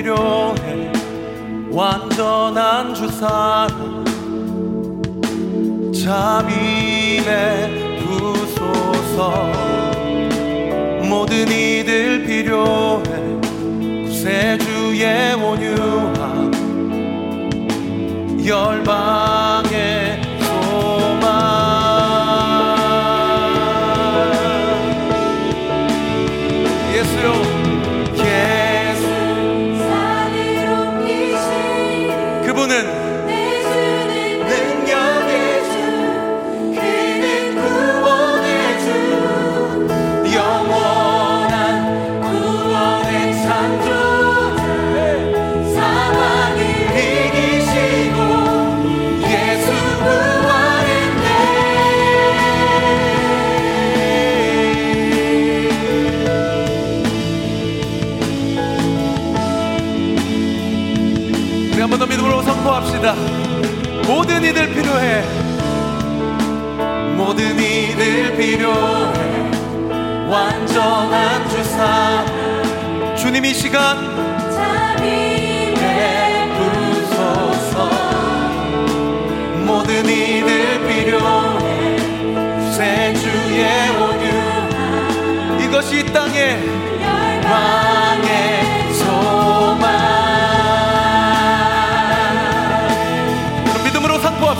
필요해. 완전한 주사랑 자비에 부소서. 모든 이들 필요해. 구세주의 온유함. 열반 모든 이들 필요해. 완전한 주사 주님 이 시간 자비 베푸소서. 모든 이들 필요해. 새 주의 온유 이것이 이 땅에 열방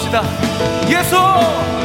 기도합시다. 예수!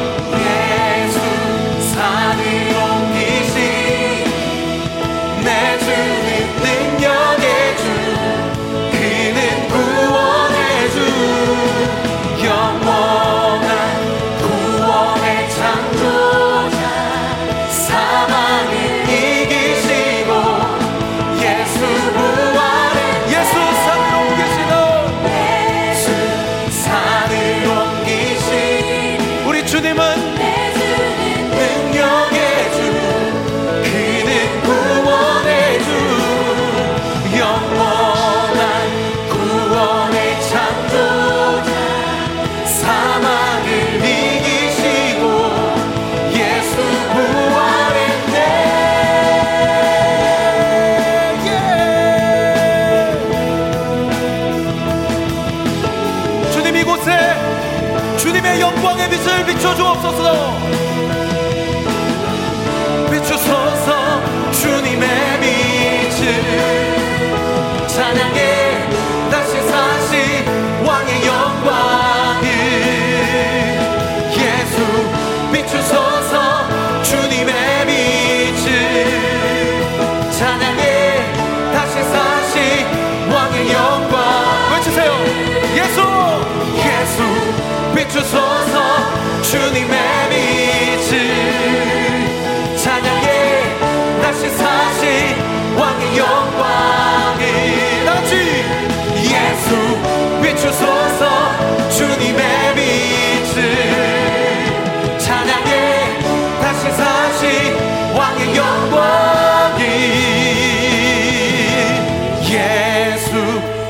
비춰주옵소서. 비추소서 주님의 빛을.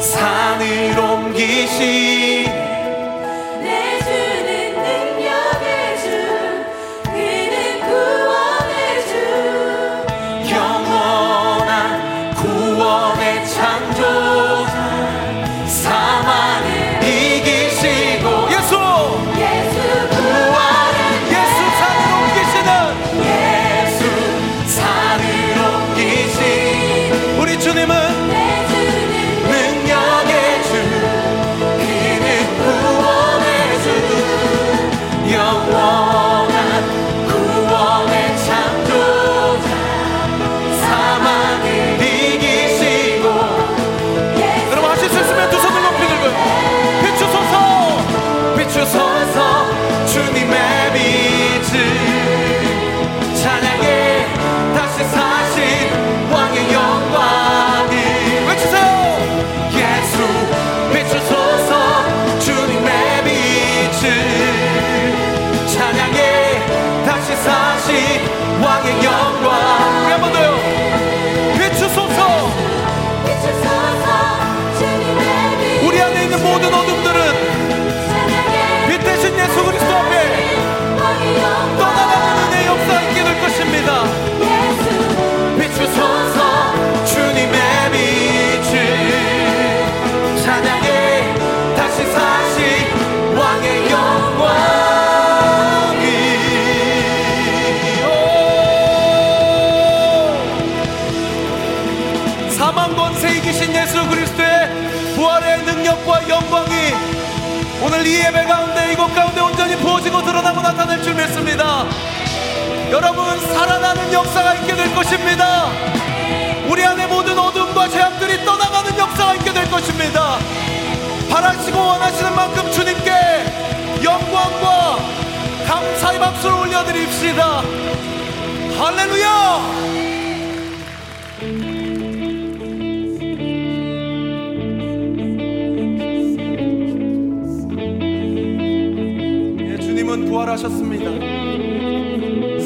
산을 옮기신 仰望 예배 가운데 이곳 가운데 온전히 부어지고 드러나고 나타날 줄 믿습니다. 여러분 살아나는 역사가 있게 될 것입니다. 우리 안에 모든 어둠과 죄악들이 떠나가는 역사가 있게 될 것입니다. 바라시고 원하시는 만큼 주님께 영광과 감사의 박수를 올려드립시다. 할렐루야 부활하셨습니다.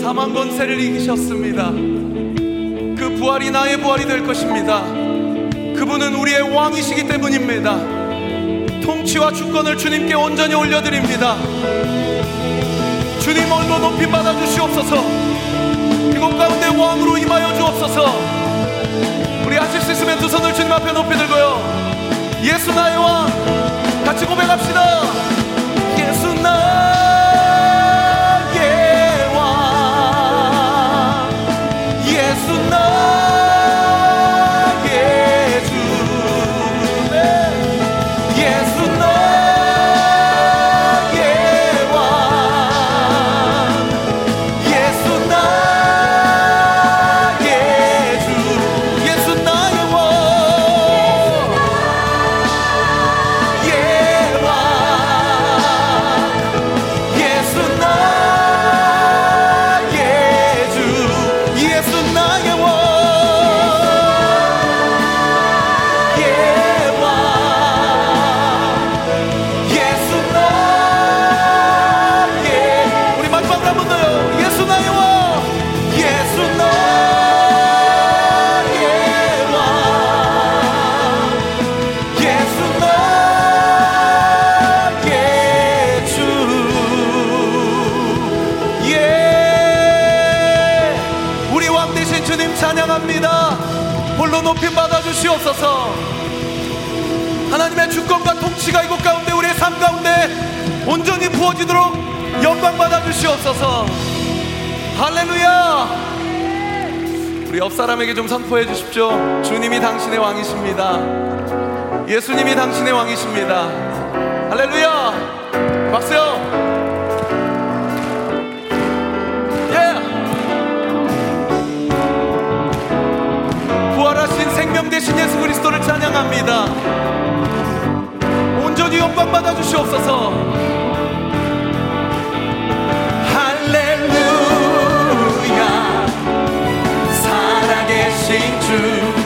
사망 권세를 이기셨습니다. 그 부활이 나의 부활이 될 것입니다. 그분은 우리의 왕이시기 때문입니다. 통치와 주권을 주님께 온전히 올려드립니다. 주님 얼로 높이 받아 주시옵소서. 이곳 가운데 왕으로 임하여 주옵소서. 우리 하실 수 있으면 두 손을 주님 앞에 높이 들고요. 예수 나의 왕 같이 고백합시다 주시옵소서 하나님의 주권과 통치가 이곳 가운데 우리의 삶 가운데 온전히 부어지도록 영광 받아 주시옵소서. 할렐루야! 우리 옆 사람에게 좀 선포해 주십시오. 주님이 당신의 왕이십니다. 예수님이 당신의 왕이십니다. 할렐루야! 박수요 대신 예수 그리스도를 찬양합니다. 온전히 영광 받아 주시옵소서. 할렐루야. 살아계신 주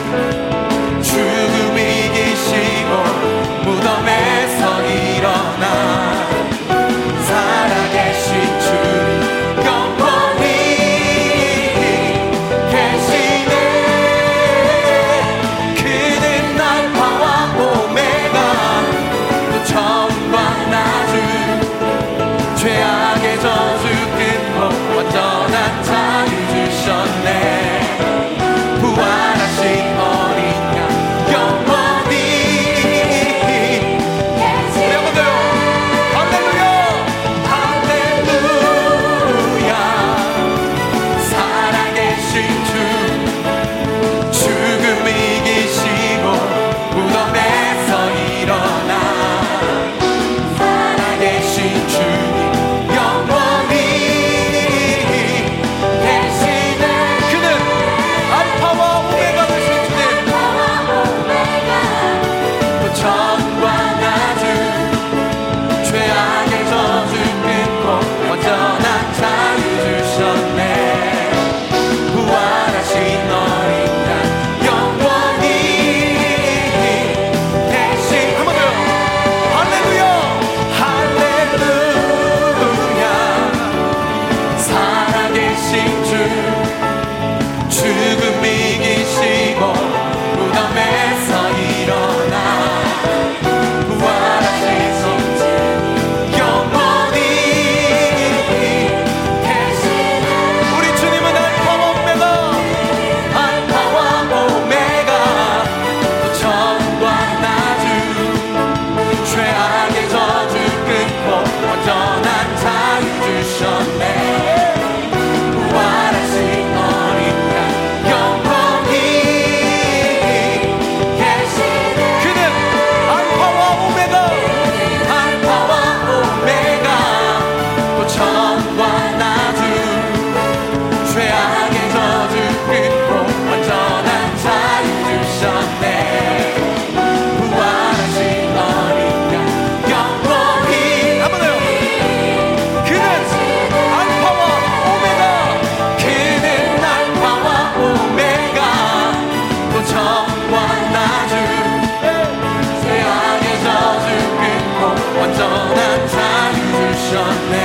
John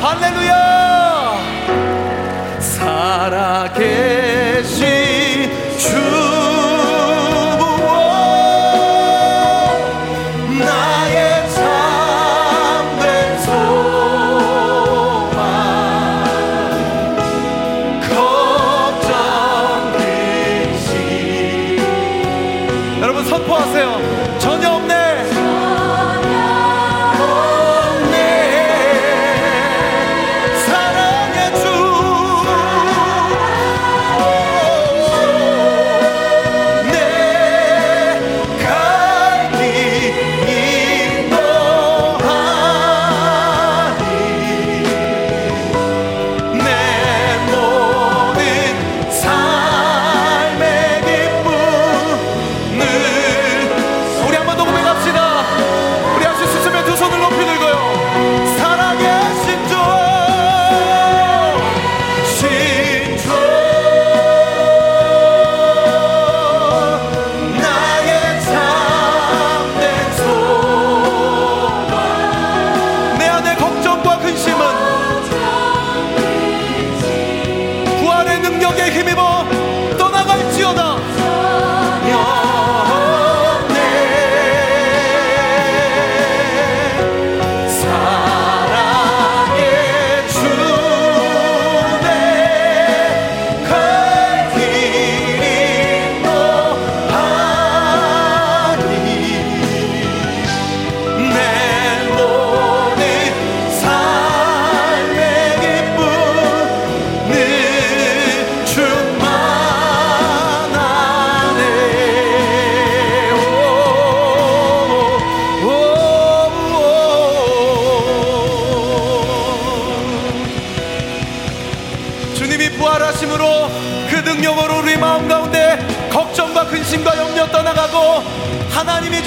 할렐루야! 살아계신 주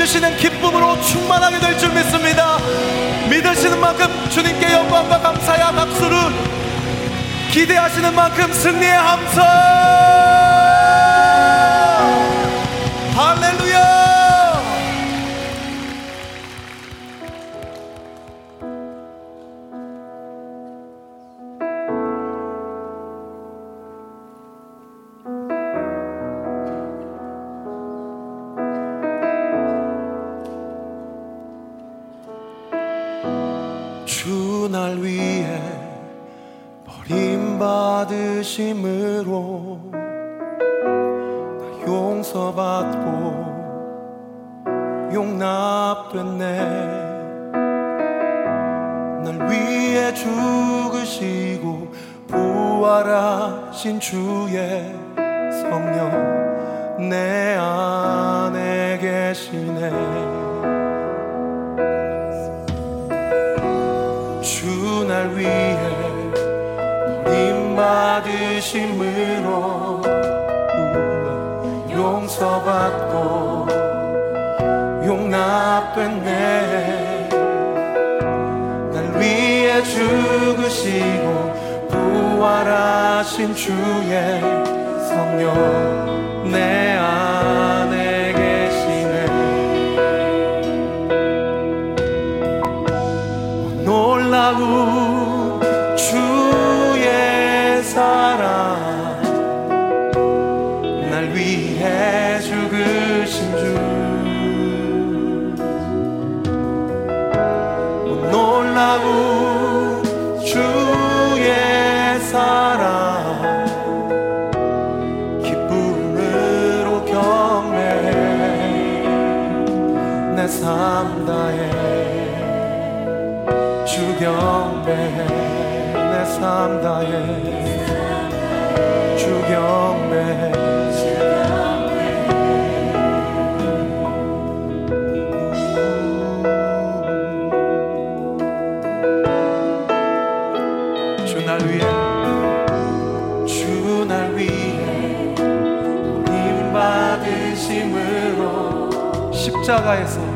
주시는 기쁨으로 충만하게 될 줄 믿습니다. 믿으시는 만큼 주님께 영광과 감사의 박수를 기대하시는 만큼 승리의 함성! 위해 죽으시고 부활하신 주의 성령 내 안에 계시네. 주 날 위해 버림 받으심으로 용서받고 하신 주의 성령. 주 경배해 내 삶 다해. 주 경배해. 주날 위해. 님 받으심 으로 십자가에서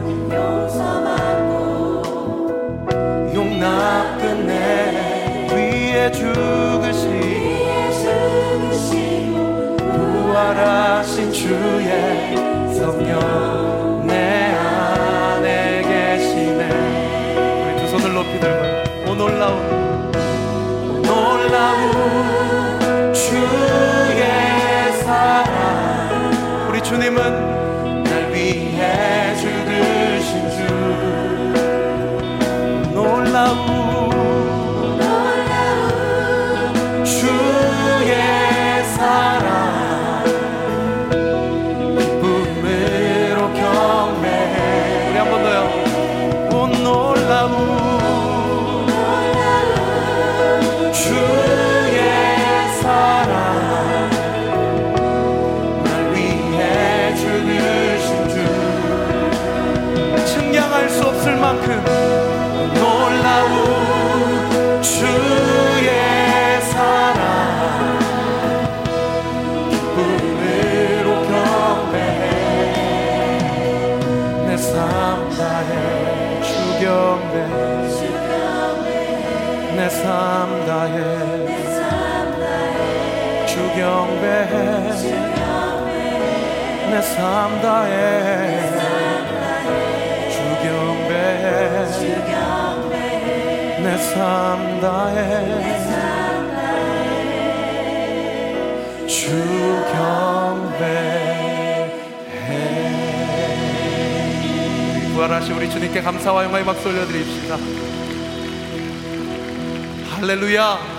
죽으신 삶 다해. 주 경배해 내 삶 다해. 주 경배해 내삶 다해. 주 경배해 부활하시 우리 주님께 감사와 영광의 박수 올려드립시다. Hallelujah.